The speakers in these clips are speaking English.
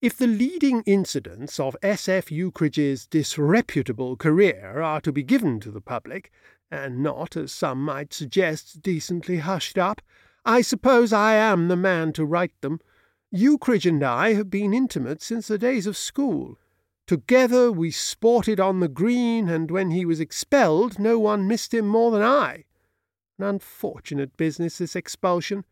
If the leading incidents of S.F. Ukridge's disreputable career are to be given to the public, and not, as some might suggest, decently hushed up, I suppose I am the man to write them. Ukridge and I have been intimate since the days of school. Together we sported on the green, and when he was expelled no one missed him more than I. An unfortunate business, this expulsion.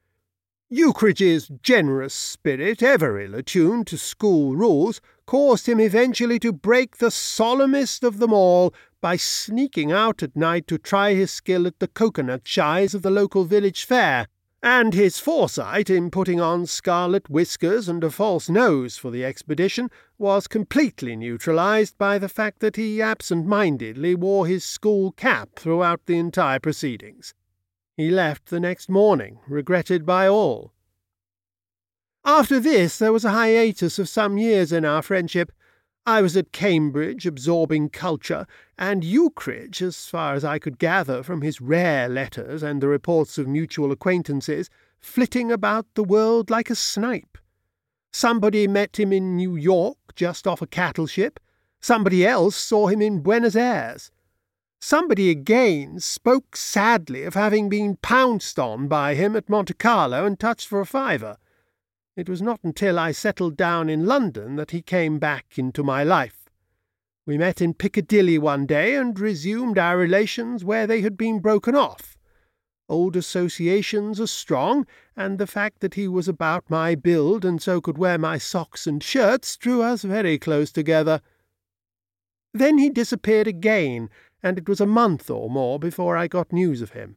Ukridge's generous spirit, ever ill attuned to school rules, caused him eventually to break the solemnest of them all by sneaking out at night to try his skill at the coconut shies of the local village fair, and his foresight in putting on scarlet whiskers and a false nose for the expedition was completely neutralized by the fact that he absent-mindedly wore his school cap throughout the entire proceedings. He left the next morning, regretted by all. After this, there was a hiatus of some years in our friendship. I was at Cambridge, absorbing culture, and Ukridge, as far as I could gather from his rare letters and the reports of mutual acquaintances, flitting about the world like a snipe. Somebody met him in New York, just off a cattle ship. Somebody else saw him in Buenos Aires. Somebody again spoke sadly of having been pounced on by him at Monte Carlo and touched for a fiver. It was not until I settled down in London that he came back into my life. We met in Piccadilly one day and resumed our relations where they had been broken off. Old associations are strong, and the fact that he was about my build and so could wear my socks and shirts drew us very close together. Then he disappeared again, and it was a month or more before I got news of him.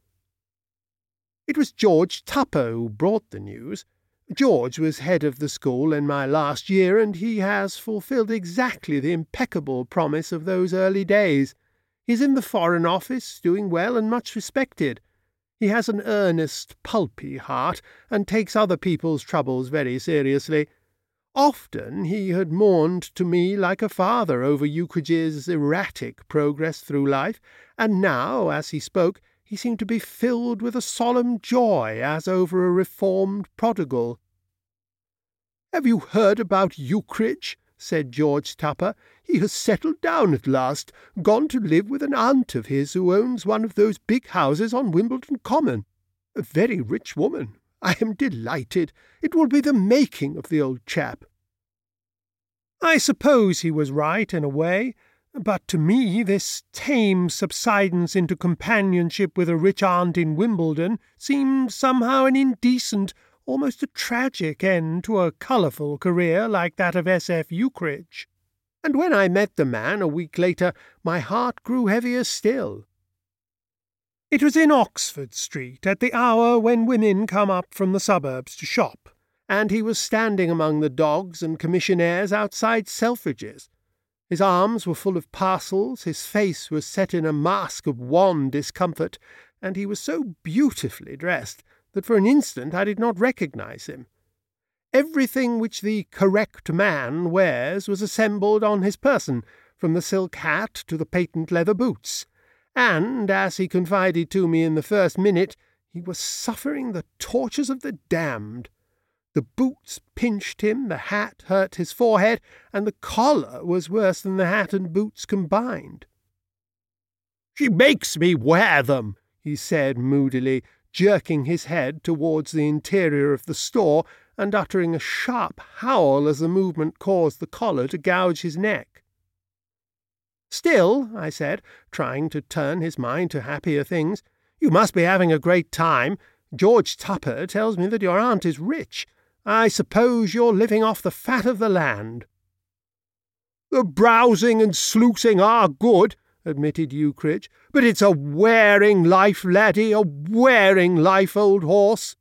It was George Tupper who brought the news. George was head of the school in my last year, and he has fulfilled exactly the impeccable promise of those early days. He's in the Foreign Office, doing well and much respected. He has an earnest, pulpy heart, and takes other people's troubles very seriously. Often he had mourned to me like a father over Ukridge's erratic progress through life, and now, as he spoke, he seemed to be filled with a solemn joy as over a reformed prodigal. "Have you heard about Ukridge?" said George Tupper. "He has settled down at last, gone to live with an aunt of his who owns one of those big houses on Wimbledon Common. A very rich woman. I am delighted. It will be the making of the old chap. I suppose he was right in a way, but to me this tame subsidence into companionship with a rich aunt in Wimbledon seemed somehow an indecent, almost a tragic end to a colourful career like that of S.F. Ukridge. And when I met the man a week later, my heart grew heavier still. It was in Oxford Street, at the hour when women come up from the suburbs to shop, and he was standing among the dogs and commissionaires outside Selfridge's. His arms were full of parcels, his face was set in a mask of wan discomfort, and he was so beautifully dressed that for an instant I did not recognize him. Everything which the correct man wears was assembled on his person, from the silk hat to the patent leather boots and, as he confided to me in the first minute, he was suffering the tortures of the damned. The boots pinched him, the hat hurt his forehead, and the collar was worse than the hat and boots combined. She makes me wear them, he said moodily, jerking his head towards the interior of the store and uttering a sharp howl as the movement caused the collar to gouge his neck. Still, I said, trying to turn his mind to happier things, you must be having a great time. George Tupper tells me that your aunt is rich. I suppose you're living off the fat of the land. The browsing and sluicing are good, admitted Ukridge, but it's a wearing life, laddie, a wearing life, old horse.